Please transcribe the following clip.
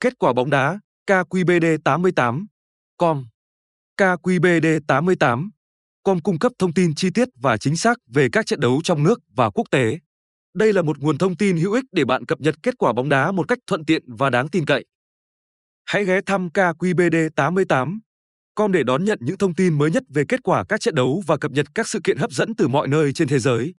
Kết quả bóng đá, KQBD 88. Com. KQBD 88. Com cung cấp thông tin chi tiết và chính xác về các trận đấu trong nước và quốc tế. Đây là một nguồn thông tin hữu ích để bạn cập nhật kết quả bóng đá một cách thuận tiện và đáng tin cậy. Hãy ghé thăm KQBD 88 com để đón nhận những thông tin mới nhất về kết quả các trận đấu và cập nhật các sự kiện hấp dẫn từ mọi nơi trên thế giới.